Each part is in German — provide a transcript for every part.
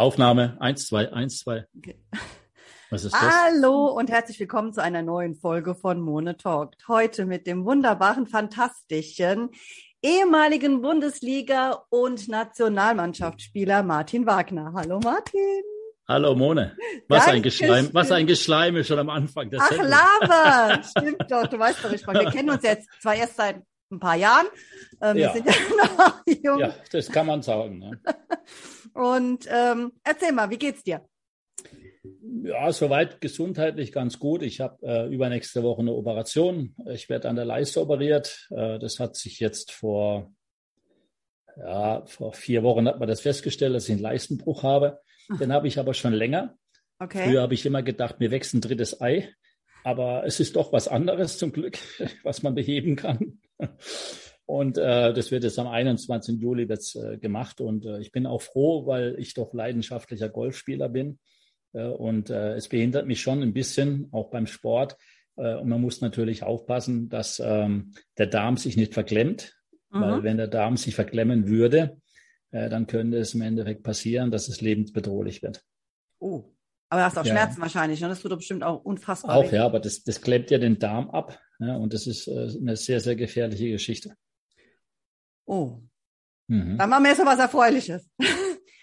Aufnahme 1, 2, 1, 2. Okay. Was ist das? Hallo und herzlich willkommen zu einer neuen Folge von Mone Talk. Heute mit dem wunderbaren, fantastischen ehemaligen Bundesliga- und Nationalmannschaftsspieler Martin Wagner. Hallo Martin. Hallo Mone. Was ein Geschleim, was ein Geschleime schon am Anfang. Ach, Sendung. Lava. Stimmt doch, du weißt doch, ich meine, wir kennen uns jetzt zwar erst seit ein paar Jahren. Ähm, ja. Wir sind ja noch jung. Ja, das kann man sagen. Ne? Und ähm, erzähl mal, wie geht's dir? Ja, soweit gesundheitlich ganz gut. Ich habe äh, übernächste Woche eine Operation. Ich werde an der Leiste operiert. Äh, das hat sich jetzt vor, ja, vor vier Wochen hat man das festgestellt, dass ich einen Leistenbruch habe. Den habe ich aber schon länger. Okay. Früher habe ich immer gedacht, mir wächst ein drittes Ei. Aber es ist doch was anderes zum Glück, was man beheben kann. Und äh, das wird jetzt am 21. Juli wird's, äh, gemacht. Und äh, ich bin auch froh, weil ich doch leidenschaftlicher Golfspieler bin. Äh, und äh, es behindert mich schon ein bisschen, auch beim Sport. Äh, und man muss natürlich aufpassen, dass ähm, der Darm sich nicht verklemmt. Mhm. Weil wenn der Darm sich verklemmen würde, dann könnte es im Endeffekt passieren, dass es lebensbedrohlich wird. Oh, aber du hast auch ja. Schmerzen wahrscheinlich, ne? Das tut doch bestimmt auch unfassbar. Auch, weh. ja, aber das, das klemmt ja den Darm ab. Ja, und das ist eine sehr, sehr gefährliche Geschichte. Oh. Mhm. Dann machen wir jetzt noch was Erfreuliches.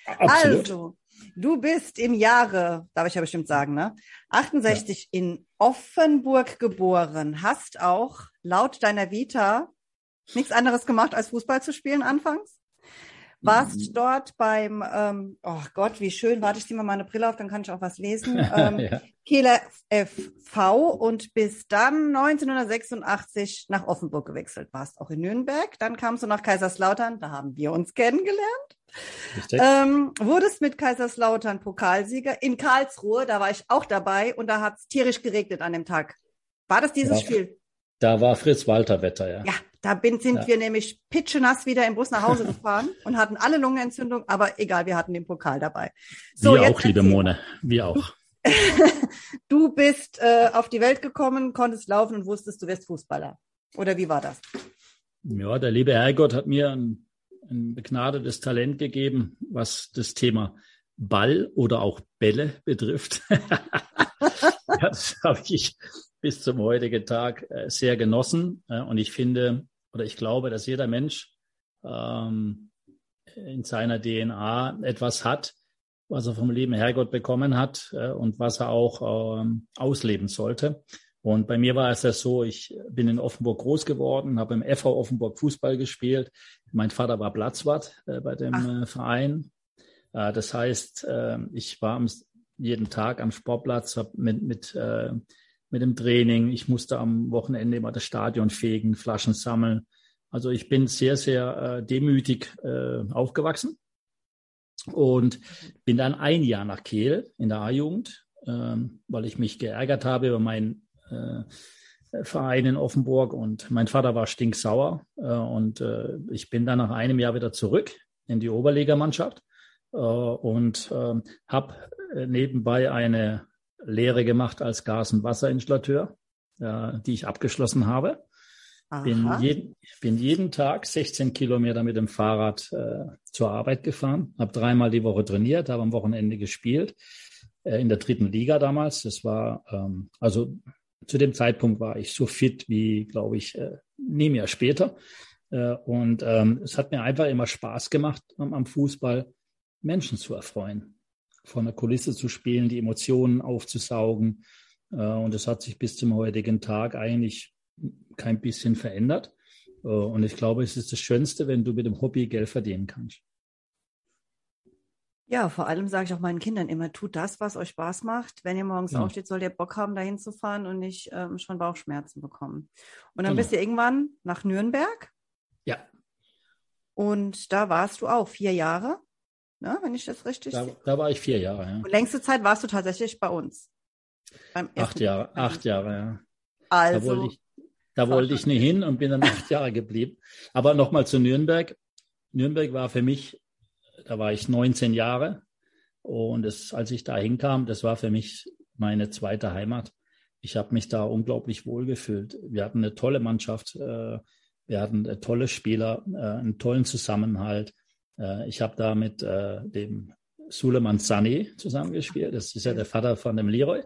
Absolut. Also, du bist im Jahre, darf ich ja bestimmt sagen, ne? 68 ja. in Offenburg geboren, hast auch laut deiner Vita nichts anderes gemacht, als Fußball zu spielen anfangs? Warst mhm. dort beim, ähm, oh Gott, wie schön, warte ich zieh mal meine Brille auf, dann kann ich auch was lesen. Ähm, ja. Kieler FV und bis dann 1986 nach Offenburg gewechselt. Warst auch in Nürnberg, dann kamst du nach Kaiserslautern, da haben wir uns kennengelernt. Ähm, wurdest mit Kaiserslautern Pokalsieger in Karlsruhe, da war ich auch dabei und da hat es tierisch geregnet an dem Tag. War das dieses ja, Spiel? Da war Fritz Walter Wetter, ja. Ja, da bin, sind ja. wir nämlich pitschenass wieder im Bus nach Hause gefahren und hatten alle Lungenentzündung, aber egal, wir hatten den Pokal dabei. So, wir auch, liebe Mone, wir auch. du bist äh, auf die Welt gekommen, konntest laufen und wusstest, du wirst Fußballer. Oder wie war das? Ja, der liebe Herrgott hat mir ein, ein begnadetes Talent gegeben, was das Thema Ball oder auch Bälle betrifft. das habe ich bis zum heutigen Tag äh, sehr genossen. Und ich finde oder ich glaube, dass jeder Mensch ähm, in seiner DNA etwas hat, was er vom lieben Herrgott bekommen hat äh, und was er auch ähm, ausleben sollte. Und bei mir war es ja so, ich bin in Offenburg groß geworden, habe im FV Offenburg Fußball gespielt. Mein Vater war Platzwart äh, bei dem äh, Verein. Äh, das heißt, äh, ich war am, jeden Tag am Sportplatz mit, mit, äh, mit dem Training. Ich musste am Wochenende immer das Stadion fegen, Flaschen sammeln. Also ich bin sehr, sehr äh, demütig äh, aufgewachsen und bin dann ein Jahr nach Kehl in der A-Jugend, ähm, weil ich mich geärgert habe über meinen äh, Verein in Offenburg und mein Vater war stinksauer äh, und äh, ich bin dann nach einem Jahr wieder zurück in die Oberligamannschaft äh, und ähm, äh, habe nebenbei eine Lehre gemacht als Gas- und Wasserinstallateur, äh, die ich abgeschlossen habe. Bin jeden, bin jeden Tag 16 Kilometer mit dem Fahrrad äh, zur Arbeit gefahren, habe dreimal die Woche trainiert, habe am Wochenende gespielt äh, in der dritten Liga damals. Das war ähm, also zu dem Zeitpunkt war ich so fit wie, glaube ich, äh, nie mehr später. Äh, und ähm, es hat mir einfach immer Spaß gemacht, am, am Fußball Menschen zu erfreuen, vor einer Kulisse zu spielen, die Emotionen aufzusaugen. Äh, und es hat sich bis zum heutigen Tag eigentlich kein bisschen verändert. Äh, und ich glaube, es ist das Schönste, wenn du mit dem Hobby Geld verdienen kannst. Ja, vor allem sage ich auch meinen Kindern immer, tut das, was euch Spaß macht. Wenn ihr morgens ja. aufsteht, sollt ihr Bock haben, dahin zu fahren und nicht ähm, schon Bauchschmerzen bekommen. Und dann genau. bist du irgendwann nach Nürnberg. Ja. Und da warst du auch vier Jahre, ne, wenn ich das richtig da, sehe. Da war ich vier Jahre, ja. Und längste Zeit warst du tatsächlich bei uns. Acht Jahre, acht Jahre, ja. Also. Da wollte ich, da wollte ich nicht hin und bin dann acht Jahre geblieben. Aber nochmal zu Nürnberg. Nürnberg war für mich, da war ich 19 Jahre. Und das, als ich da hinkam, das war für mich meine zweite Heimat. Ich habe mich da unglaublich wohl gefühlt. Wir hatten eine tolle Mannschaft. Äh, wir hatten äh, tolle Spieler, äh, einen tollen Zusammenhalt. Äh, ich habe da mit äh, dem Suleiman Sani zusammengespielt. Das ist ja der Vater von dem Leroy.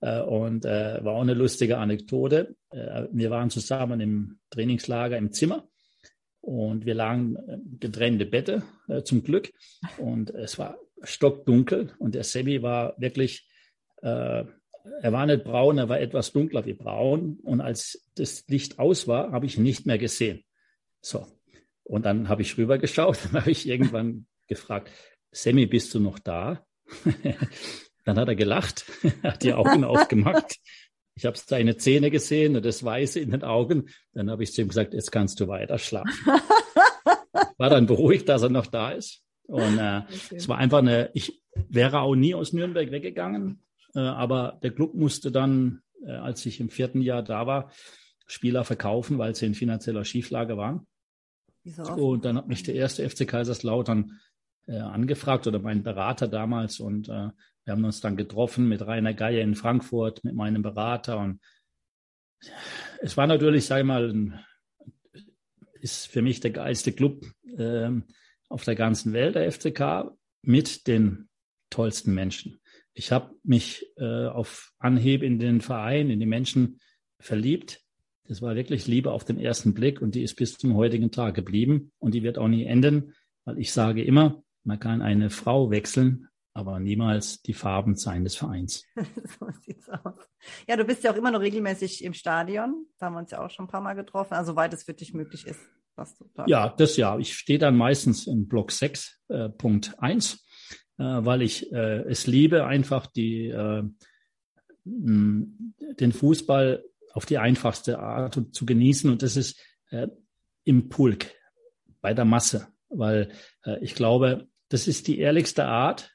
Äh, und äh, war auch eine lustige Anekdote. wir waren zusammen im Trainingslager im Zimmer und wir lagen getrennte Bette zum Glück. Und es war stockdunkel und der Semi war wirklich er war nicht braun, er war etwas dunkler wie braun. Und als das Licht aus war, habe ich ihn nicht mehr gesehen. So. Und dann habe ich rübergeschaut, dann habe ich irgendwann gefragt, Sammy, bist du noch da? dann hat er gelacht, hat die Augen aufgemacht. Ich habe seine Zähne gesehen und das Weiße in den Augen. Dann habe ich zu ihm gesagt, jetzt kannst du weiter schlafen. War dann beruhigt, dass er noch da ist. Und äh, es war einfach eine, ich wäre auch nie aus Nürnberg weggegangen. Äh, aber der Club musste dann, äh, als ich im vierten Jahr da war, Spieler verkaufen, weil sie in finanzieller Schieflage waren. Und dann hat mich der erste FC Kaiserslautern äh, angefragt oder mein Berater damals. Und äh, wir haben uns dann getroffen mit Rainer Geier in Frankfurt, mit meinem Berater. Und es war natürlich, sag ich mal, ist für mich der geilste Club äh, auf der ganzen Welt, der FCK, mit den tollsten Menschen. Ich habe mich äh, auf Anhieb in den Verein, in die Menschen verliebt. Das war wirklich Liebe auf den ersten Blick und die ist bis zum heutigen Tag geblieben und die wird auch nie enden, weil ich sage immer, man kann eine Frau wechseln, aber niemals die Farben sein des Vereins. so sieht's aus. Ja, du bist ja auch immer noch regelmäßig im Stadion. Da haben wir uns ja auch schon ein paar Mal getroffen, also weit es für dich möglich ist. Da ja, das ja. Ich stehe dann meistens in Block 6, äh, Punkt 1 äh, weil ich äh, es liebe, einfach die, äh, den Fußball auf die einfachste Art zu genießen. Und das ist äh, im Pulk, bei der Masse, weil äh, ich glaube, das ist die ehrlichste Art.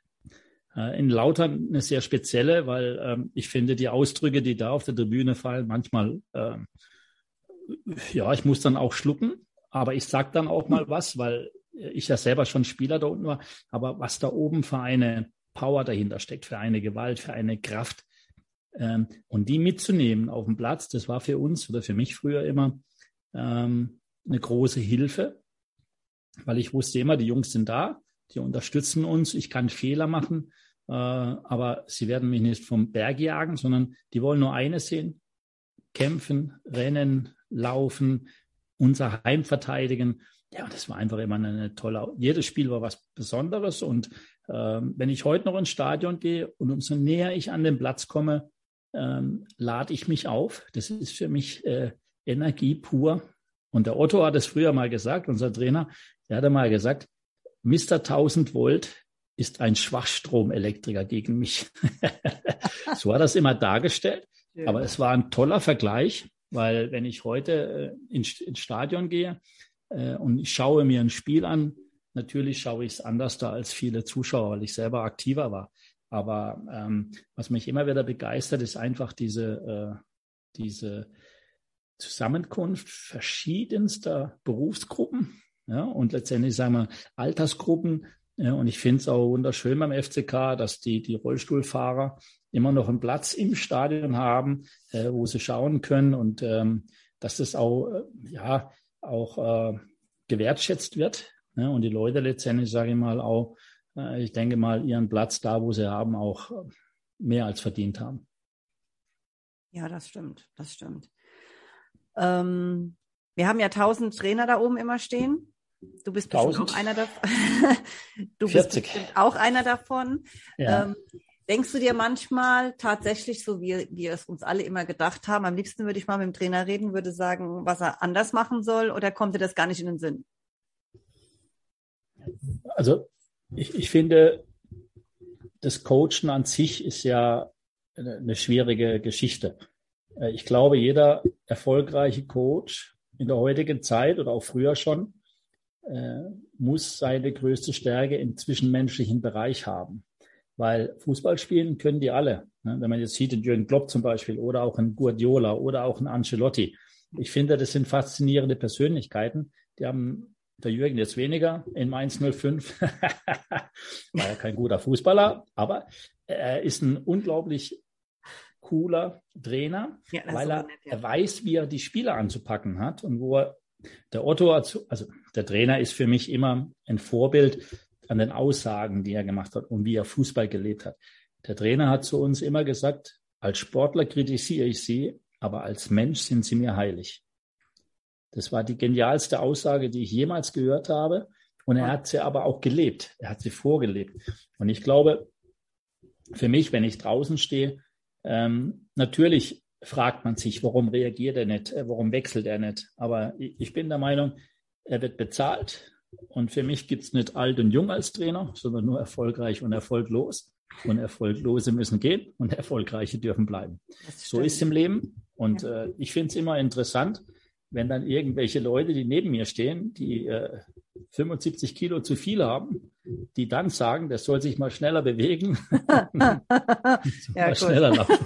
Äh, in Lautern eine sehr spezielle, weil ähm, ich finde, die Ausdrücke, die da auf der Tribüne fallen, manchmal, äh, ja, ich muss dann auch schlucken, aber ich sag dann auch mal was, weil ich ja selber schon Spieler da unten war, aber was da oben für eine Power dahinter steckt, für eine Gewalt, für eine Kraft. Ähm, und die mitzunehmen auf dem Platz, das war für uns oder für mich früher immer ähm, eine große Hilfe, weil ich wusste immer, die Jungs sind da, die unterstützen uns, ich kann Fehler machen, äh, aber sie werden mich nicht vom Berg jagen, sondern die wollen nur eines sehen, kämpfen, rennen, laufen, unser Heim verteidigen ja, das war einfach immer eine tolle, jedes Spiel war was Besonderes. Und ähm, wenn ich heute noch ins Stadion gehe und umso näher ich an den Platz komme, ähm, lade ich mich auf. Das ist für mich äh, Energie pur. Und der Otto hat es früher mal gesagt, unser Trainer, der hatte mal gesagt, Mr. 1000 Volt ist ein Schwachstromelektriker gegen mich. so hat er es immer dargestellt. Ja. Aber es war ein toller Vergleich, weil wenn ich heute äh, ins, ins Stadion gehe, äh, und ich schaue mir ein Spiel an. Natürlich schaue ich es anders da als viele Zuschauer, weil ich selber aktiver war. Aber ähm, was mich immer wieder begeistert, ist einfach diese, äh, diese Zusammenkunft verschiedenster Berufsgruppen ja, und letztendlich sagen wir Altersgruppen. Ja, und ich finde es auch wunderschön beim FCK, dass die, die Rollstuhlfahrer immer noch einen Platz im Stadion haben, äh, wo sie schauen können und ähm, dass das auch, äh, ja, auch äh, gewertschätzt wird ne? und die Leute letztendlich, sage ich mal, auch, ich denke mal, ihren Platz da, wo sie haben, auch äh, mehr als verdient haben. Ja, das stimmt, das stimmt. Ähm, wir haben ja tausend Trainer da oben immer stehen. Du bist bestimmt auch einer davon. du 40. bist bestimmt auch einer davon. Ja. Ähm, Denkst du dir manchmal tatsächlich, so wie wir es uns alle immer gedacht haben, am liebsten würde ich mal mit dem Trainer reden, würde sagen, was er anders machen soll, oder kommt dir das gar nicht in den Sinn? Also ich, ich finde, das Coachen an sich ist ja eine, schwierige Geschichte. Äh, ich glaube, jeder erfolgreiche Coach in der heutigen Zeit oder auch früher schon äh, muss seine größte Stärke im zwischenmenschlichen Bereich haben. Weil Fußball spielen können die alle. Ne? Wenn man jetzt sieht, den Jürgen Klopp zum Beispiel oder auch einen Guardiola oder auch einen Ancelotti. Ich finde, das sind faszinierende Persönlichkeiten. Die haben der Jürgen jetzt weniger in Mainz 05. War ja kein guter Fußballer, aber er ist ein unglaublich cooler Trainer, ja, weil er, nett, ja. er weiß, wie er die Spieler anzupacken hat und wo er der Otto, also der Trainer ist für mich immer ein Vorbild an den Aussagen, die er gemacht hat und wie er Fußball gelebt hat. Der Trainer hat zu uns immer gesagt, als Sportler kritisiere ich Sie, aber als Mensch sind Sie mir heilig. Das war die genialste Aussage, die ich jemals gehört habe. Und er hat sie aber auch gelebt. Er hat sie vorgelebt. Und ich glaube, für mich, wenn ich draußen stehe, ähm, natürlich fragt man sich, warum reagiert er nicht, äh, warum wechselt er nicht. Aber ich bin der Meinung, er wird bezahlt. Und für mich gibt es nicht alt und jung als Trainer, sondern nur erfolgreich und erfolglos. Und Erfolglose müssen gehen und Erfolgreiche dürfen bleiben. So ist es im Leben. Und äh, ich finde es immer interessant, wenn dann irgendwelche Leute, die neben mir stehen, die äh, 75 Kilo zu viel haben, die dann sagen, der soll sich mal schneller bewegen, ja, mal schneller laufen.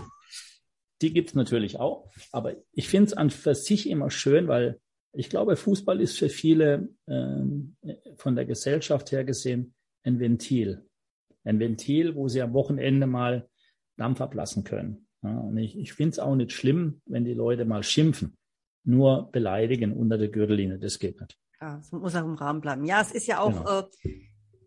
Die gibt es natürlich auch, aber ich finde es an für sich immer schön, weil ich glaube, Fußball ist für viele ähm, von der Gesellschaft her gesehen ein Ventil. Ein Ventil, wo sie am Wochenende mal Dampf ablassen können. Ja, und ich, ich finde es auch nicht schlimm, wenn die Leute mal schimpfen nur beleidigen unter der Gürtellinie. Das geht nicht. Ja, es muss auch im Rahmen bleiben. Ja, es ist ja auch, genau. äh,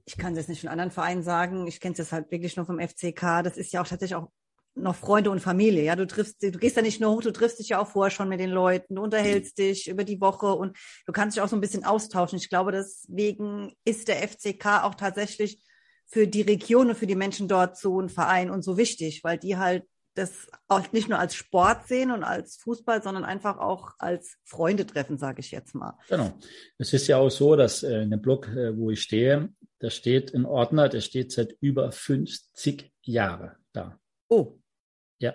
ich kann es jetzt nicht von anderen Vereinen sagen, ich kenne es jetzt halt wirklich nur vom FCK. Das ist ja auch tatsächlich auch noch Freunde und Familie. Ja, du triffst, du gehst ja nicht nur hoch, du triffst dich ja auch vorher schon mit den Leuten, du unterhältst dich über die Woche und du kannst dich auch so ein bisschen austauschen. Ich glaube, deswegen ist der FCK auch tatsächlich für die Region und für die Menschen dort so ein Verein und so wichtig, weil die halt das auch nicht nur als Sport sehen und als Fußball, sondern einfach auch als Freunde treffen, sage ich jetzt mal. Genau. Es ist ja auch so, dass äh, in dem Blog, äh, wo ich stehe, da steht ein Ordner, der steht seit über 50 Jahren da. Oh. Ja.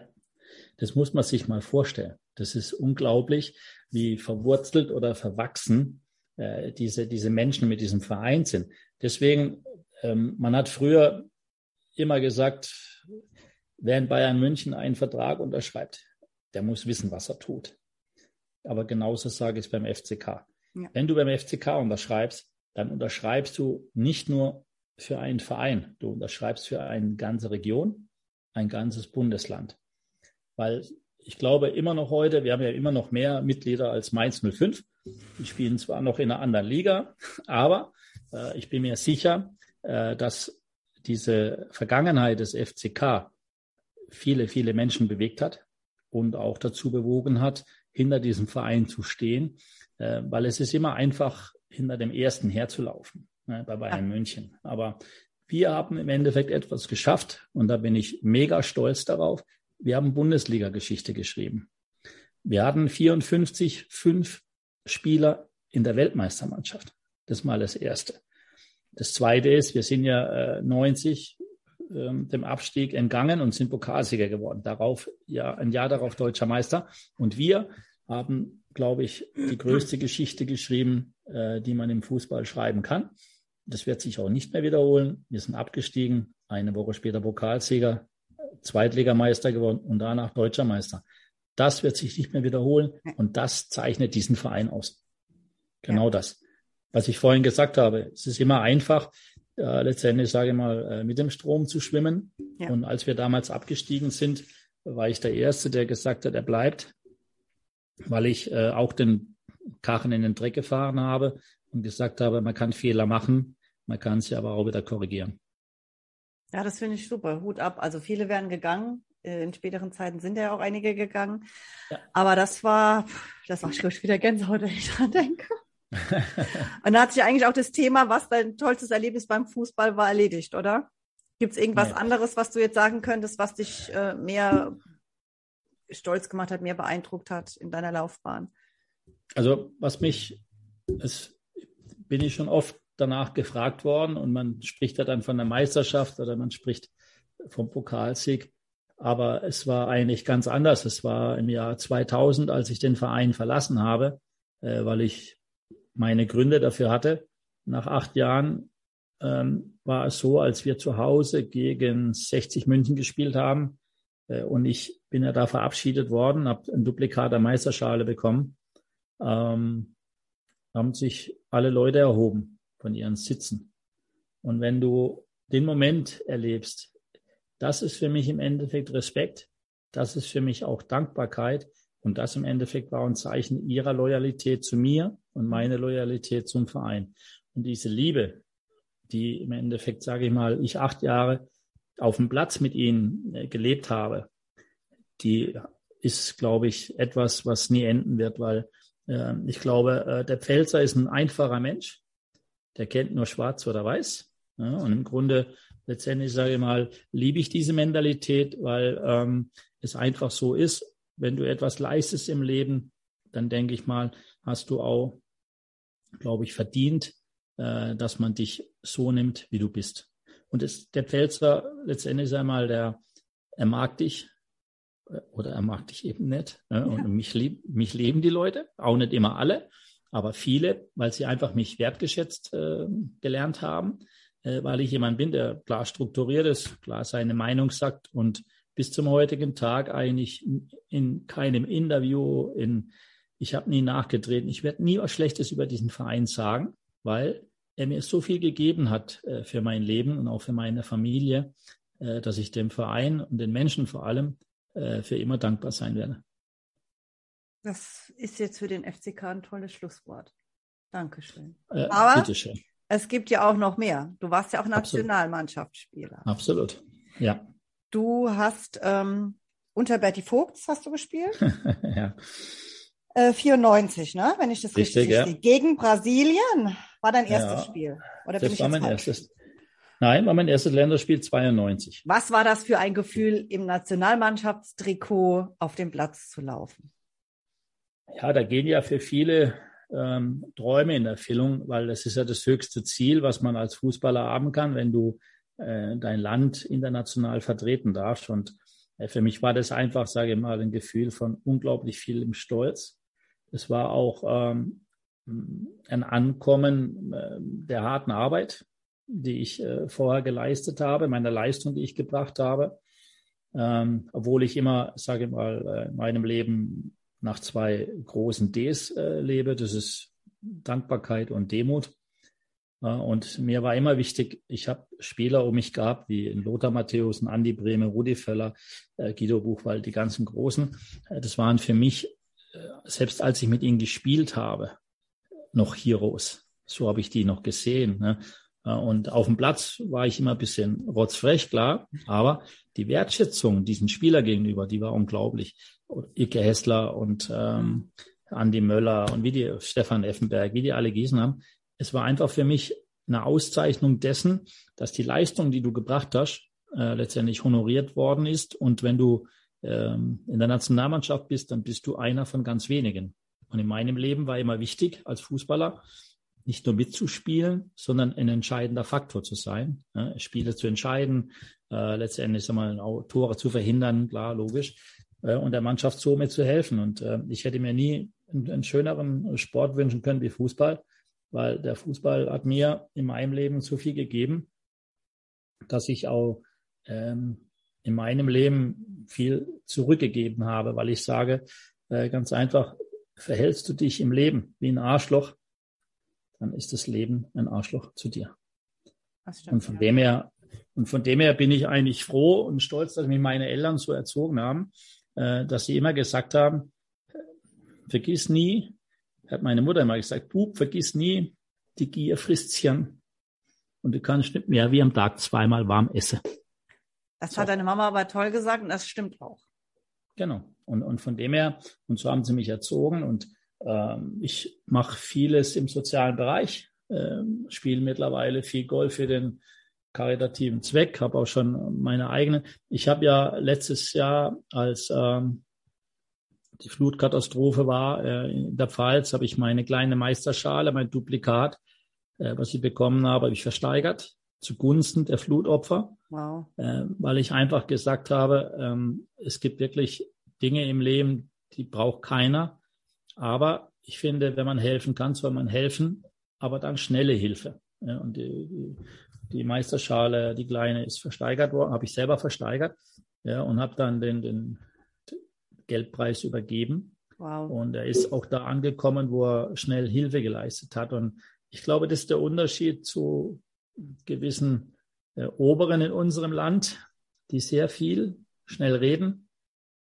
Das muss man sich mal vorstellen. Das ist unglaublich, wie verwurzelt oder verwachsen äh, diese, diese Menschen mit diesem Verein sind. Deswegen, ähm, man hat früher immer gesagt, Wer in Bayern München einen Vertrag unterschreibt, der muss wissen, was er tut. Aber genauso sage ich es beim FCK. Ja. Wenn du beim FCK unterschreibst, dann unterschreibst du nicht nur für einen Verein, du unterschreibst für eine ganze Region, ein ganzes Bundesland. Weil ich glaube immer noch heute, wir haben ja immer noch mehr Mitglieder als Mainz 05. Die spielen zwar noch in einer anderen Liga, aber äh, ich bin mir sicher, äh, dass diese Vergangenheit des FCK viele, viele Menschen bewegt hat und auch dazu bewogen hat, hinter diesem Verein zu stehen, äh, weil es ist immer einfach, hinter dem ersten herzulaufen ne, bei Bayern ja. München. Aber wir haben im Endeffekt etwas geschafft und da bin ich mega stolz darauf. Wir haben Bundesliga-Geschichte geschrieben. Wir hatten 54, fünf Spieler in der Weltmeistermannschaft. Das ist mal das Erste. Das Zweite ist, wir sind ja äh, 90 ähm, dem Abstieg entgangen und sind Pokalsieger geworden. Darauf, ja, ein Jahr darauf deutscher Meister. Und wir haben, glaube ich, die größte Geschichte geschrieben, äh, die man im Fußball schreiben kann. Das wird sich auch nicht mehr wiederholen. Wir sind abgestiegen, eine Woche später Pokalsieger, Zweitligameister geworden und danach deutscher Meister. Das wird sich nicht mehr wiederholen und das zeichnet diesen Verein aus. Genau ja. das. Was ich vorhin gesagt habe, es ist immer einfach, äh, letztendlich, sage ich mal, äh, mit dem Strom zu schwimmen. Ja. Und als wir damals abgestiegen sind, war ich der Erste, der gesagt hat, er bleibt, weil ich äh, auch den Karren in den Dreck gefahren habe und gesagt habe, man kann Fehler machen, man kann sie aber auch wieder korrigieren. Ja, das finde ich super. Hut ab. Also viele werden gegangen. Äh, in späteren Zeiten sind ja auch einige gegangen. Ja. Aber das war, das war ich wieder Gänsehaut, wenn ich dran denke. Und da hat sich eigentlich auch das Thema, was dein tollstes Erlebnis beim Fußball war, erledigt, oder? Gibt es irgendwas nee. anderes, was du jetzt sagen könntest, was dich äh, mehr stolz gemacht hat, mehr beeindruckt hat in deiner Laufbahn? Also was mich, es bin ich schon oft danach gefragt worden und man spricht ja dann von der Meisterschaft oder man spricht vom Pokalsieg. Aber es war eigentlich ganz anders. Es war im Jahr 2000, als ich den Verein verlassen habe, äh, weil ich meine Gründe dafür hatte. nach acht Jahren ähm, war es so, als wir zu Hause gegen 60 München gespielt haben äh, und ich bin ja da verabschiedet worden, habe ein Duplikat der Meisterschale bekommen, ähm, haben sich alle Leute erhoben von ihren Sitzen. Und wenn du den Moment erlebst, das ist für mich im Endeffekt Respekt, das ist für mich auch Dankbarkeit und das im Endeffekt war ein Zeichen ihrer Loyalität zu mir und meine Loyalität zum Verein. Und diese Liebe, die im Endeffekt, sage ich mal, ich acht Jahre auf dem Platz mit ihnen äh, gelebt habe, die ist, glaube ich, etwas, was nie enden wird, weil äh, ich glaube, äh, der Pfälzer ist ein einfacher Mensch, der kennt nur schwarz oder weiß. Ja, und im Grunde, letztendlich sage ich mal, liebe ich diese Mentalität, weil ähm, es einfach so ist, wenn du etwas leistest im Leben, dann denke ich mal, hast du auch, glaube ich, verdient, äh, dass man dich so nimmt, wie du bist. Und es, der Pfälzer letztendlich einmal, der, er mag dich äh, oder er mag dich eben nicht. Ne? Und ja. mich, lieb, mich lieben die Leute, auch nicht immer alle, aber viele, weil sie einfach mich wertgeschätzt äh, gelernt haben, äh, weil ich jemand bin, der klar strukturiert ist, klar seine Meinung sagt und bis zum heutigen Tag eigentlich in keinem Interview, in, ich habe nie nachgetreten, ich werde nie was Schlechtes über diesen Verein sagen, weil er mir so viel gegeben hat äh, für mein Leben und auch für meine Familie, äh, dass ich dem Verein und den Menschen vor allem äh, für immer dankbar sein werde. Das ist jetzt für den FCK ein tolles Schlusswort. Dankeschön. Äh, Aber bitteschön. es gibt ja auch noch mehr. Du warst ja auch Nationalmannschaftsspieler. Absolut, ja. Du hast ähm, unter Berti Vogts hast du gespielt? ja. Äh, 94, ne? Wenn ich das richtig, richtig ja. sehe. Gegen Brasilien war dein erstes ja, Spiel. Oder das bin ich war mein falsch? erstes. Nein, war mein erstes Länderspiel 92. Was war das für ein Gefühl, im Nationalmannschaftstrikot auf dem Platz zu laufen? Ja, da gehen ja für viele ähm, Träume in Erfüllung, weil das ist ja das höchste Ziel, was man als Fußballer haben kann, wenn du äh, dein Land international vertreten darfst. Und äh, für mich war das einfach, sage ich mal, ein Gefühl von unglaublich vielem Stolz. Es war auch ähm, ein Ankommen äh, der harten Arbeit, die ich äh, vorher geleistet habe, meiner Leistung, die ich gebracht habe. Ähm, obwohl ich immer, sage ich mal, äh, in meinem Leben nach zwei großen Ds äh, lebe. Das ist Dankbarkeit und Demut. Und mir war immer wichtig, ich habe Spieler um mich gehabt, wie Lothar Matthäus, Andi Brehme, Rudi Völler, äh, Guido Buchwald, die ganzen Großen. Äh, das waren für mich, äh, selbst als ich mit ihnen gespielt habe, noch Heroes. So habe ich die noch gesehen. Ne? Und auf dem Platz war ich immer ein bisschen rotzfrech, klar, aber die Wertschätzung diesen Spieler gegenüber, die war unglaublich. Ike Hessler und ähm, Andi Möller und wie die Stefan Effenberg, wie die alle Gießen haben, es war einfach für mich eine Auszeichnung dessen, dass die Leistung, die du gebracht hast, äh, letztendlich honoriert worden ist. Und wenn du ähm, in der Nationalmannschaft bist, dann bist du einer von ganz wenigen. Und in meinem Leben war immer wichtig, als Fußballer nicht nur mitzuspielen, sondern ein entscheidender Faktor zu sein, ne? Spiele zu entscheiden, äh, letztendlich sag mal, Tore zu verhindern, klar, logisch, äh, und der Mannschaft so mit zu helfen. Und äh, ich hätte mir nie einen, einen schöneren Sport wünschen können wie Fußball weil der Fußball hat mir in meinem Leben so viel gegeben, dass ich auch ähm, in meinem Leben viel zurückgegeben habe, weil ich sage, äh, ganz einfach, verhältst du dich im Leben wie ein Arschloch, dann ist das Leben ein Arschloch zu dir. Stimmt, und von ja. dem her, und von dem her bin ich eigentlich froh und stolz, dass mich meine Eltern so erzogen haben, äh, dass sie immer gesagt haben, vergiss nie, hat meine Mutter immer gesagt, Bub, vergiss nie, die Gier frisst Hirn. Und du kannst nicht mehr wie am Tag zweimal warm essen. Das so. hat deine Mama aber toll gesagt und das stimmt auch. Genau. Und, und von dem her, und so haben sie mich erzogen und ähm, ich mache vieles im sozialen Bereich, ähm, spiele mittlerweile viel Golf für den karitativen Zweck, habe auch schon meine eigene. Ich habe ja letztes Jahr als ähm, die Flutkatastrophe war äh, in der Pfalz, habe ich meine kleine Meisterschale, mein Duplikat, äh, was ich bekommen habe, habe ich versteigert zugunsten der Flutopfer, wow. äh, weil ich einfach gesagt habe, ähm, es gibt wirklich Dinge im Leben, die braucht keiner. Aber ich finde, wenn man helfen kann, soll man helfen, aber dann schnelle Hilfe. Ja, und die, die, Meisterschale, die kleine, ist versteigert worden, habe ich selber versteigert. Ja, und habe dann den, den Geldpreis übergeben. Wow. Und er ist auch da angekommen, wo er schnell Hilfe geleistet hat. Und ich glaube, das ist der Unterschied zu gewissen äh, Oberen in unserem Land, die sehr viel schnell reden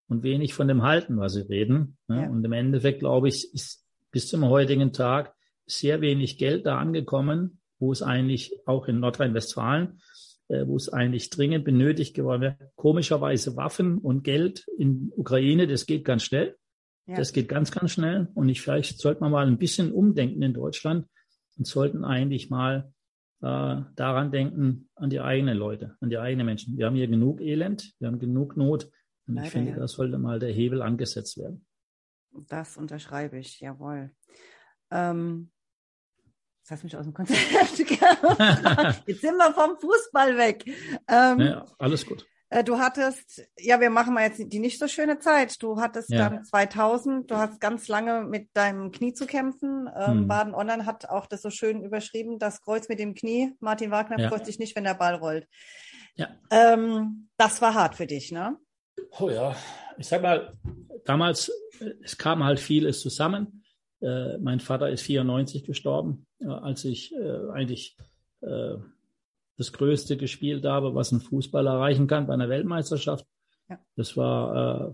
und wenig von dem halten, was sie reden. Ne? Ja. Und im Endeffekt, glaube ich, ist bis zum heutigen Tag sehr wenig Geld da angekommen, wo es eigentlich auch in Nordrhein-Westfalen, äh, wo es eigentlich dringend benötigt geworden wäre. Komischerweise Waffen und Geld in Ukraine, das geht ganz schnell. Ja. Das geht ganz, ganz schnell. Und ich, vielleicht sollte man mal ein bisschen umdenken in Deutschland und sollten eigentlich mal äh, daran denken, an die eigenen Leute, an die eigenen Menschen. Wir haben hier genug Elend, wir haben genug Not. Und Leider, ich finde, ja. da sollte mal der Hebel angesetzt werden. Das unterschreibe ich, jawohl. Ähm, das hast mich aus dem Konzept Jetzt sind wir vom Fußball weg. Ähm, ja, alles gut. Äh, du hattest, ja, wir machen mal jetzt die nicht so schöne Zeit. Du hattest ja. dann 2000, du hast ganz lange mit deinem Knie zu kämpfen. Ähm, hm. Baden Online hat auch das so schön überschrieben, das Kreuz mit dem Knie. Martin Wagner ja. freut sich nicht, wenn der Ball rollt. Ja. Ähm, das war hart für dich, ne? Oh ja, ich sag mal, damals, es kam halt vieles zusammen. Äh, mein Vater ist 94 gestorben, äh, als ich äh, eigentlich äh, das Größte gespielt habe, was ein Fußballer erreichen kann bei einer Weltmeisterschaft. Ja. Das war äh,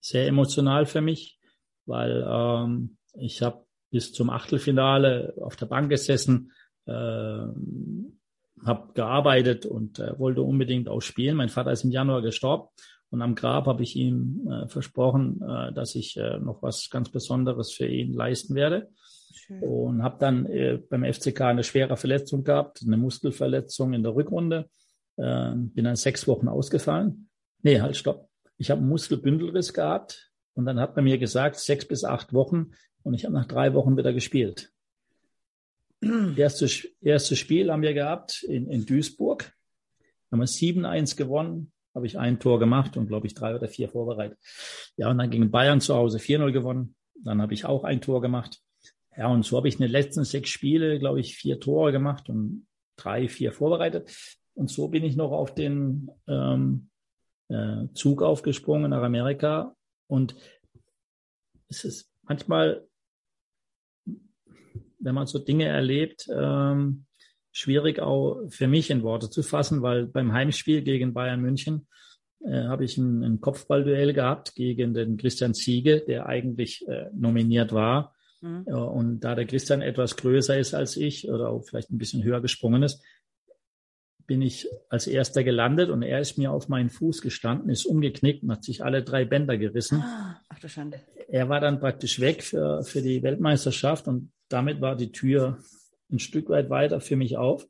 sehr emotional für mich, weil ähm, ich habe bis zum Achtelfinale auf der Bank gesessen, äh, habe gearbeitet und äh, wollte unbedingt auch spielen. Mein Vater ist im Januar gestorben und am Grab habe ich ihm äh, versprochen, äh, dass ich äh, noch was ganz Besonderes für ihn leisten werde. Und habe dann äh, beim FCK eine schwere Verletzung gehabt, eine Muskelverletzung in der Rückrunde. Äh, bin dann sechs Wochen ausgefallen. Nee, halt, stopp. Ich habe einen Muskelbündelriss gehabt und dann hat man mir gesagt, sechs bis acht Wochen und ich habe nach drei Wochen wieder gespielt. Erstes erste Spiel haben wir gehabt in, in Duisburg. Haben wir 7-1 gewonnen, habe ich ein Tor gemacht und glaube ich drei oder vier vorbereitet. Ja, und dann gegen Bayern zu Hause 4-0 gewonnen. Dann habe ich auch ein Tor gemacht. Ja, und so habe ich in den letzten sechs Spiele, glaube ich, vier Tore gemacht und drei, vier vorbereitet. Und so bin ich noch auf den ähm, äh, Zug aufgesprungen nach Amerika. Und es ist manchmal, wenn man so Dinge erlebt, ähm, schwierig auch für mich in Worte zu fassen, weil beim Heimspiel gegen Bayern München äh, habe ich ein, ein Kopfballduell gehabt gegen den Christian Ziege, der eigentlich äh, nominiert war. Mhm. Und da der Christian etwas größer ist als ich oder auch vielleicht ein bisschen höher gesprungen ist, bin ich als erster gelandet und er ist mir auf meinen Fuß gestanden, ist umgeknickt und hat sich alle drei Bänder gerissen. Ah, ach du Schande. Er war dann praktisch weg für, für die Weltmeisterschaft und damit war die Tür ein Stück weit weiter für mich auf.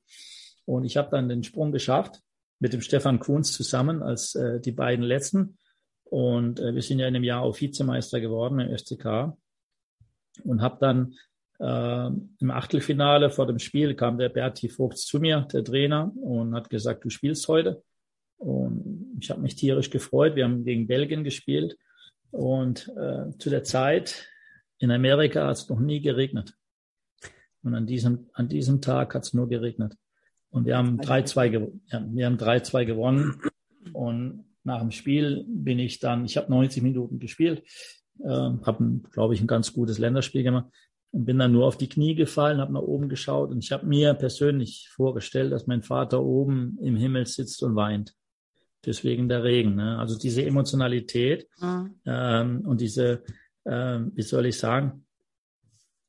Und ich habe dann den Sprung geschafft mit dem Stefan Kunz zusammen als äh, die beiden letzten. Und äh, wir sind ja in einem Jahr auch Vizemeister geworden im FCK und habe dann äh, im Achtelfinale vor dem Spiel kam der Berti Vogt zu mir, der Trainer, und hat gesagt, du spielst heute. Und ich habe mich tierisch gefreut. Wir haben gegen Belgien gespielt. Und äh, zu der Zeit in Amerika hat es noch nie geregnet. Und an diesem, an diesem Tag hat es nur geregnet. Und wir haben 3-2 ja, wir haben 3-2 gewonnen. Und nach dem Spiel bin ich dann, ich habe 90 Minuten gespielt, äh, habe, glaube ich, ein ganz gutes Länderspiel gemacht und bin dann nur auf die Knie gefallen, habe nach oben geschaut und ich habe mir persönlich vorgestellt, dass mein Vater oben im Himmel sitzt und weint. Deswegen der Regen. Ne? Also diese Emotionalität mhm. ähm, und diese, äh, wie soll ich sagen,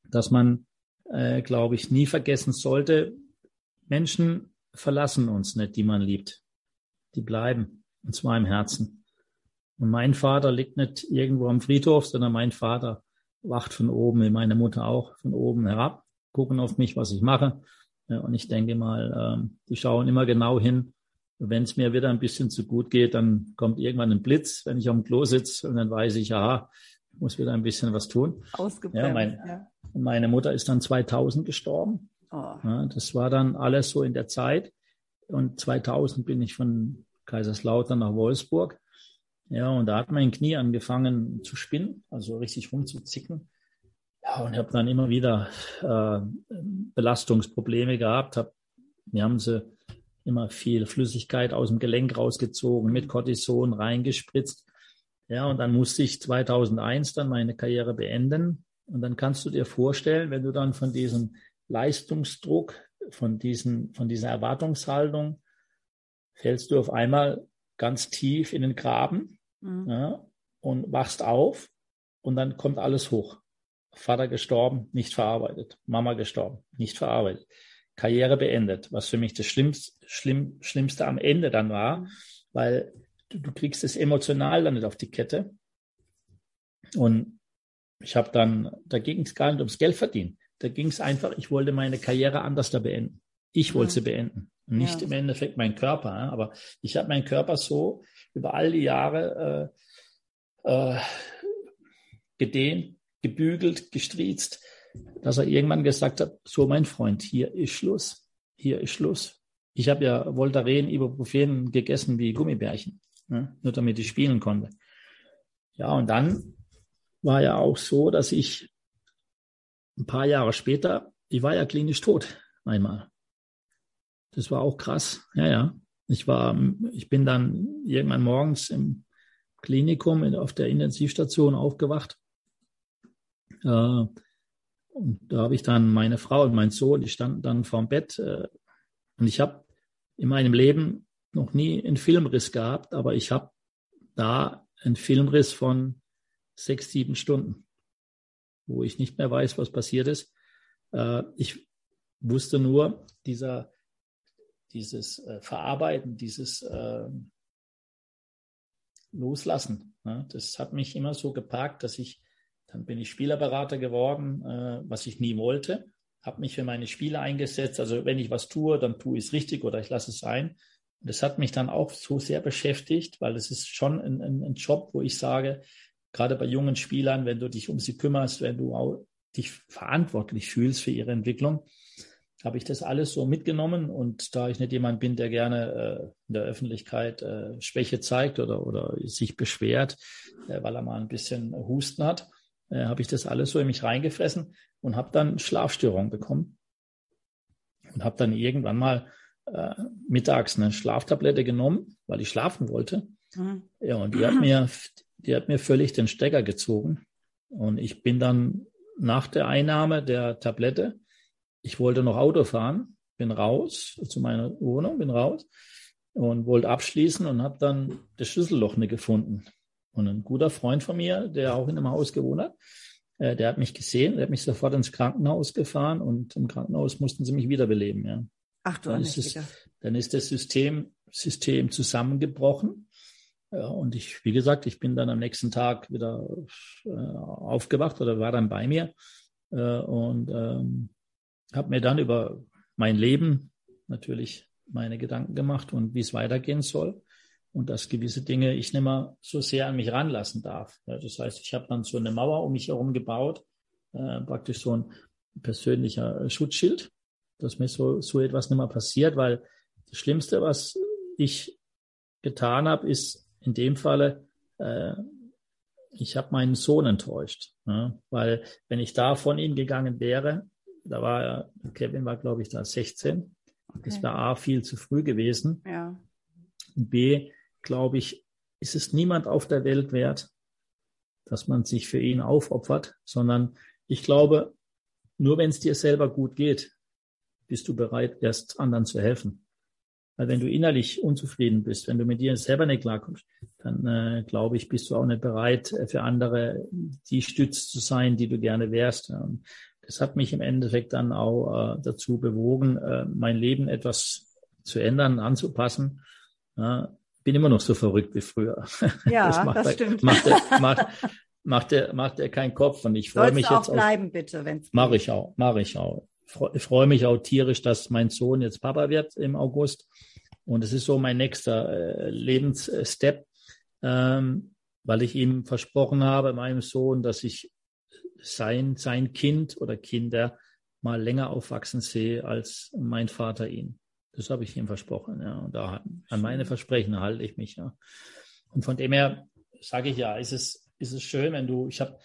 dass man, äh, glaube ich, nie vergessen sollte, Menschen verlassen uns nicht, die man liebt. Die bleiben, und zwar im Herzen. Und mein Vater liegt nicht irgendwo am Friedhof, sondern mein Vater wacht von oben, wie meine Mutter auch, von oben herab, gucken auf mich, was ich mache. Und ich denke mal, ähm, die schauen immer genau hin. Wenn es mir wieder ein bisschen zu gut geht, dann kommt irgendwann ein Blitz, wenn ich am Klo sitze und dann weiß ich, aha, ich muss wieder ein bisschen was tun. Ausgebremst, ja, mein, ja. Meine Mutter ist dann 2000 gestorben. Oh. Ja, das war dann alles so in der Zeit. Und 2000 bin ich von Kaiserslautern nach Wolfsburg. Ja, und da hat mein Knie angefangen zu spinnen, also richtig rumzuzicken. Ja, und habe dann immer wieder äh, Belastungsprobleme gehabt. Hab, mir haben sie immer viel Flüssigkeit aus dem Gelenk rausgezogen, mit Cortison reingespritzt. Ja, und dann musste ich 2001 dann meine Karriere beenden. Und dann kannst du dir vorstellen, wenn du dann von diesem Leistungsdruck, von, diesen, von dieser Erwartungshaltung, fällst du auf einmal ganz tief in den Graben mhm. ja, und wachst auf und dann kommt alles hoch. Vater gestorben, nicht verarbeitet. Mama gestorben, nicht verarbeitet. Karriere beendet, was für mich das Schlimmste, Schlimm, Schlimmste am Ende dann war, mhm. weil du, du kriegst es emotional dann nicht auf die Kette. Und ich habe dann, da ging es gar nicht ums Geld verdienen. Da ging es einfach, ich wollte meine Karriere anders da beenden. Ich wollte ja. sie beenden. Nicht ja. im Endeffekt mein Körper, aber ich habe meinen Körper so über all die Jahre äh, äh, gedehnt, gebügelt, gestriezt, dass er irgendwann gesagt hat, so mein Freund, hier ist Schluss, hier ist Schluss. Ich habe ja Voltaren, Ibuprofen gegessen wie Gummibärchen, ne? nur damit ich spielen konnte. Ja, und dann war ja auch so, dass ich ein paar Jahre später, ich war ja klinisch tot einmal. Das war auch krass. Ja, ja. Ich war, ich bin dann irgendwann morgens im Klinikum in, auf der Intensivstation aufgewacht. Äh, und da habe ich dann meine Frau und mein Sohn, die standen dann vorm Bett. Äh, und ich habe in meinem Leben noch nie einen Filmriss gehabt, aber ich habe da einen Filmriss von sechs, sieben Stunden, wo ich nicht mehr weiß, was passiert ist. Äh, ich wusste nur, dieser dieses äh, Verarbeiten, dieses äh, Loslassen. Ne? Das hat mich immer so geparkt, dass ich, dann bin ich Spielerberater geworden, äh, was ich nie wollte, habe mich für meine Spiele eingesetzt. Also wenn ich was tue, dann tue ich es richtig oder ich lasse es sein. Und das hat mich dann auch so sehr beschäftigt, weil es ist schon ein, ein, ein Job, wo ich sage, gerade bei jungen Spielern, wenn du dich um sie kümmerst, wenn du dich verantwortlich fühlst für ihre Entwicklung, habe ich das alles so mitgenommen. Und da ich nicht jemand bin, der gerne äh, in der Öffentlichkeit äh, Schwäche zeigt oder, oder sich beschwert, äh, weil er mal ein bisschen Husten hat, äh, habe ich das alles so in mich reingefressen und habe dann Schlafstörungen bekommen. Und habe dann irgendwann mal äh, mittags eine Schlaftablette genommen, weil ich schlafen wollte. Mhm. Ja, und die hat mir, die hat mir völlig den Stecker gezogen. Und ich bin dann nach der Einnahme der Tablette ich wollte noch Auto fahren, bin raus zu meiner Wohnung, bin raus und wollte abschließen und habe dann das Schlüsselloch nicht gefunden. Und ein guter Freund von mir, der auch in einem Haus gewohnt hat, äh, der hat mich gesehen, der hat mich sofort ins Krankenhaus gefahren und im Krankenhaus mussten sie mich wiederbeleben. Ja. Ach du dann ist, es, dann ist das System, System zusammengebrochen. Ja, und ich, wie gesagt, ich bin dann am nächsten Tag wieder äh, aufgewacht oder war dann bei mir. Äh, und ähm, habe mir dann über mein Leben natürlich meine Gedanken gemacht und wie es weitergehen soll und dass gewisse Dinge ich nicht mehr so sehr an mich ranlassen darf. Das heißt, ich habe dann so eine Mauer um mich herum gebaut, äh, praktisch so ein persönlicher Schutzschild, dass mir so, so etwas nicht mehr passiert, weil das Schlimmste, was ich getan habe, ist in dem Falle, äh, ich habe meinen Sohn enttäuscht, ja, weil wenn ich da von ihm gegangen wäre, da war er, Kevin war, glaube ich, da 16. Okay. Das war A, viel zu früh gewesen. Ja. B, glaube ich, ist es niemand auf der Welt wert, dass man sich für ihn aufopfert, sondern ich glaube, nur wenn es dir selber gut geht, bist du bereit, erst anderen zu helfen. Weil wenn du innerlich unzufrieden bist, wenn du mit dir selber nicht klarkommst, dann äh, glaube ich, bist du auch nicht bereit, für andere die Stütze zu sein, die du gerne wärst. Das hat mich im Endeffekt dann auch äh, dazu bewogen, äh, mein Leben etwas zu ändern, anzupassen. Ja, bin immer noch so verrückt wie früher. Ja, das, macht das er, stimmt. Macht er, macht, macht er, macht er keinen Kopf und ich freue mich auch jetzt auch bleiben bitte, wenn Mache ich auch, mache ich auch. Ich freue mich auch tierisch, dass mein Sohn jetzt Papa wird im August und es ist so mein nächster äh, Lebensstep, ähm, weil ich ihm versprochen habe, meinem Sohn, dass ich sein, sein Kind oder Kinder mal länger aufwachsen sehe als mein Vater ihn. Das habe ich ihm versprochen. Ja. Und da, an meine Versprechen halte ich mich. Ja. Und von dem her sage ich ja, ist es, ist es schön, wenn du, ich habe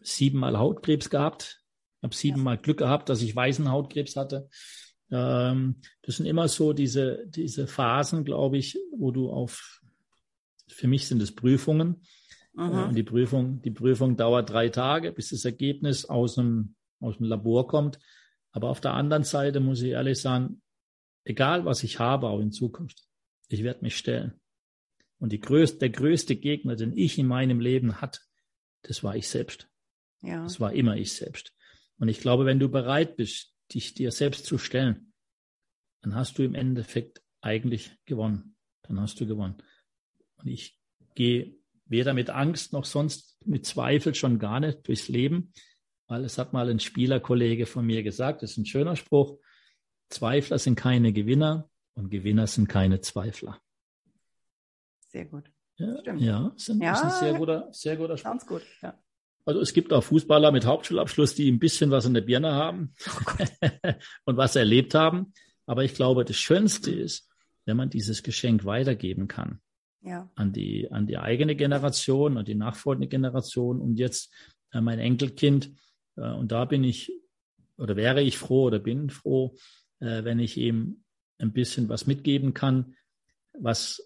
siebenmal Hautkrebs gehabt. Habe siebenmal Glück gehabt, dass ich weißen Hautkrebs hatte. Ähm, das sind immer so diese, diese Phasen, glaube ich, wo du auf, für mich sind es Prüfungen. Äh, und die Prüfung, die Prüfung dauert drei Tage, bis das Ergebnis aus dem, aus dem Labor kommt. Aber auf der anderen Seite muss ich ehrlich sagen, egal was ich habe, auch in Zukunft, ich werde mich stellen. Und die größte, der größte Gegner, den ich in meinem Leben hatte, das war ich selbst. Ja. Das war immer ich selbst. Und ich glaube, wenn du bereit bist, dich dir selbst zu stellen, dann hast du im Endeffekt eigentlich gewonnen. Dann hast du gewonnen. Und ich gehe weder mit Angst noch sonst mit Zweifel schon gar nicht durchs Leben, weil es hat mal ein Spielerkollege von mir gesagt, das ist ein schöner Spruch, Zweifler sind keine Gewinner und Gewinner sind keine Zweifler. Sehr gut. Ja, Stimmt. ja, ist ein, ja, ist ein sehr guter, sehr guter Spruch. Ganz gut, ja. Also es gibt auch Fußballer mit Hauptschulabschluss, die ein bisschen was in der Birne haben oh und was erlebt haben. Aber ich glaube, das Schönste ist, wenn man dieses Geschenk weitergeben kann. Ja. An die, an die eigene Generation und die nachfolgende Generation und jetzt äh, mein Enkelkind. Äh, und da bin ich oder wäre ich froh oder bin froh, äh, wenn ich ihm ein bisschen was mitgeben kann, was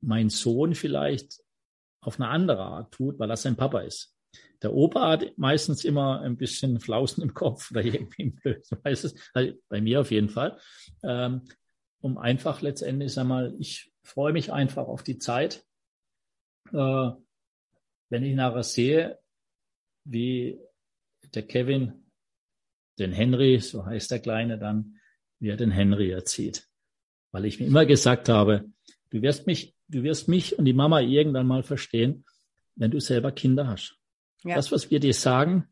mein Sohn vielleicht auf eine andere Art tut, weil er sein Papa ist. Der Opa hat meistens immer ein bisschen Flausen im Kopf oder irgendwie blöd, weiß es, also bei mir auf jeden Fall, ähm, um einfach letztendlich, sag mal, ich freue mich einfach auf die Zeit, äh, wenn ich nachher sehe, wie der Kevin den Henry, so heißt der Kleine dann, wie er den Henry erzieht. Weil ich mir immer gesagt habe, du wirst mich du wirst mich und die Mama irgendwann mal verstehen, wenn du selber Kinder hast. Ja. Das, was wir dir sagen,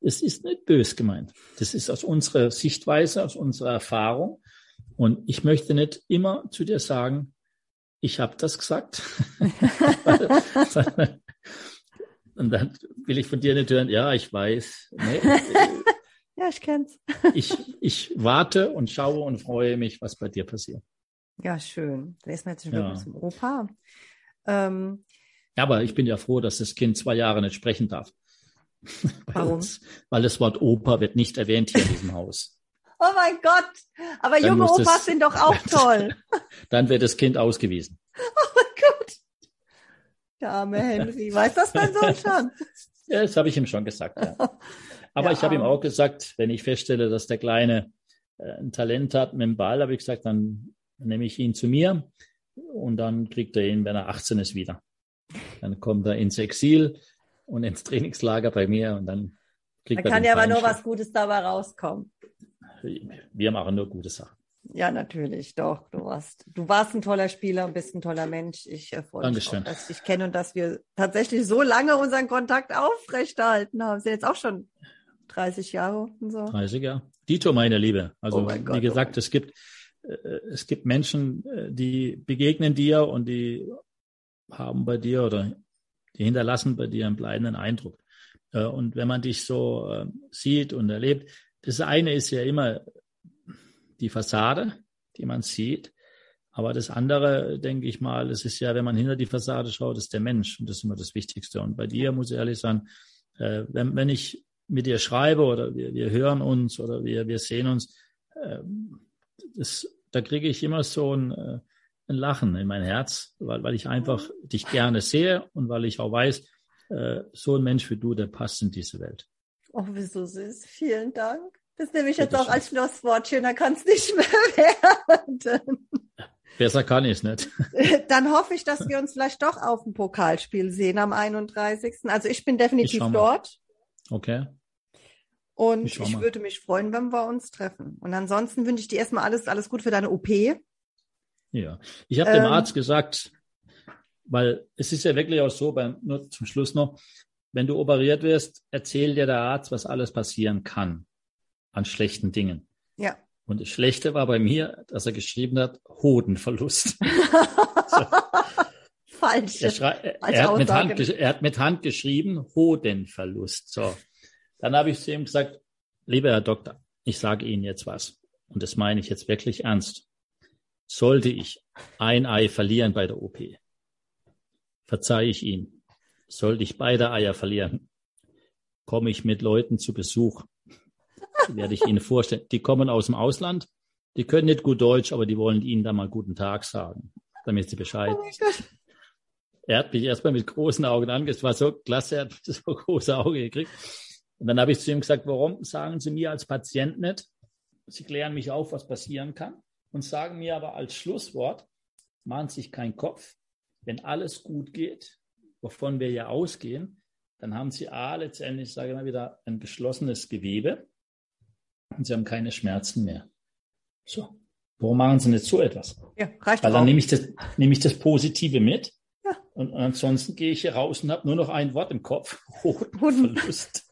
es ist nicht bös gemeint. Das ist aus unserer Sichtweise, aus unserer Erfahrung. Und ich möchte nicht immer zu dir sagen, ich habe das gesagt. und dann will ich von dir nicht hören, ja, ich weiß. Nee, ja, ich kenn's. ich, ich warte und schaue und freue mich, was bei dir passiert. Ja, schön. Da ist man jetzt schon ja. zum Opa. Ähm, ja, aber ich bin ja froh, dass das Kind zwei Jahre nicht sprechen darf. Warum? Uns, weil das Wort Opa wird nicht erwähnt hier in diesem Haus. Oh mein Gott! Aber dann junge Opas das, sind doch auch toll. dann wird das Kind ausgewiesen. Oh mein Gott! Der arme Henry. Weiß das mein Sohn schon? ja, das habe ich ihm schon gesagt. Ja. Aber ja, ich habe ihm auch gesagt, wenn ich feststelle, dass der Kleine äh, ein Talent hat mit dem Ball, habe ich gesagt, dann nehme ich ihn zu mir und dann kriegt er ihn, wenn er 18 ist, wieder. Dann kommt er ins Exil und ins Trainingslager bei mir und dann kriegt da er. Da kann ja aber nur was Gutes dabei rauskommen. Wir machen nur gute Sachen. Ja, natürlich, doch. Du warst, du warst ein toller Spieler und bist ein toller Mensch. Ich äh, freue mich, auch, dass ich dich kenne und dass wir tatsächlich so lange unseren Kontakt aufrechterhalten haben. Sind jetzt auch schon 30 Jahre und so. 30 Jahre. Dito, meine Liebe. Also, oh Gott, wie gesagt, oh es gibt, äh, es gibt Menschen, äh, die begegnen dir und die haben bei dir oder die hinterlassen bei dir einen bleibenden Eindruck. Äh, und wenn man dich so sieht und erlebt, das eine ist ja immer die Fassade, die man sieht. Aber das andere, denke ich mal, das ist ja, wenn man hinter die Fassade schaut, ist der Mensch. Und das ist immer das Wichtigste. Und bei dir muss ich ehrlich sagen, wenn, wenn ich mit dir schreibe oder wir, wir hören uns oder wir, wir sehen uns, das, da kriege ich immer so ein, äh, ein Lachen in mein Herz, weil, weil ich einfach dich gerne sehe und weil ich auch weiß, äh, so ein Mensch wie du, der passt in diese Welt. Oh, wieso süß. Vielen Dank. Das nehme ich jetzt auch als Schlusswort. Schöner kann es nicht mehr werden. Besser kann ich es nicht. Dann hoffe ich, dass wir uns vielleicht doch auf dem Pokalspiel sehen am 31. Also ich bin definitiv ich dort. Okay. Und ich, ich würde mich freuen, wenn wir uns treffen. Und ansonsten wünsche ich dir erstmal alles, alles gut für deine OP. Ja, ich habe ähm, dem Arzt gesagt, weil es ist ja wirklich auch so, beim, nur zum Schluss noch, wenn du operiert wirst, erzählt dir der Arzt, was alles passieren kann an schlechten Dingen. Ja. Und das Schlechte war bei mir, dass er geschrieben hat, Hodenverlust. Falsch. Er, er, hat mit Hand, er hat mit Hand geschrieben, Hodenverlust. So. Dann habe ich zu ihm gesagt, lieber Herr Doktor, ich sage Ihnen jetzt was. Und das meine ich jetzt wirklich ernst. Sollte ich ein Ei verlieren bei der OP, verzeihe ich Ihnen. Sollte ich beide Eier verlieren, komme ich mit Leuten zu Besuch. Die werde ich Ihnen vorstellen. Die kommen aus dem Ausland, die können nicht gut Deutsch, aber die wollen Ihnen da mal guten Tag sagen, damit Sie Bescheid oh Er hat mich erstmal mit großen Augen angeschaut. Es war so klasse, er hat so große Augen gekriegt. Und dann habe ich zu ihm gesagt, warum sagen Sie mir als Patient nicht? Sie klären mich auf, was passieren kann und sagen mir aber als Schlusswort, machen Sie sich keinen Kopf. Wenn alles gut geht, wovon wir ja ausgehen, dann haben Sie A, letztendlich, sage ich mal wieder, ein geschlossenes Gewebe und Sie haben keine Schmerzen mehr. So. Warum machen Sie nicht so etwas? Ja, reicht Weil dann nehme ich, das, nehme ich das Positive mit. Ja. Und, und ansonsten gehe ich hier raus und habe nur noch ein Wort im Kopf. Hodenverlust.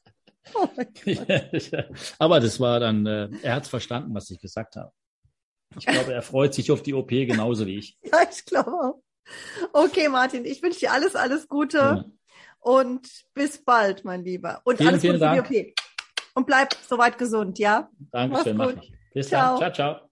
Oh Aber das war dann, äh, er hat es verstanden, was ich gesagt habe. Ich glaube, er freut sich auf die OP genauso wie ich. Ja, ich glaube auch. Okay, Martin, ich wünsche dir alles, alles Gute ja. und bis bald, mein Lieber. Und vielen, alles Gute für die OP. Und bleib soweit gesund, ja? Dankeschön, mach ich. Bis ciao. dann. Ciao, ciao.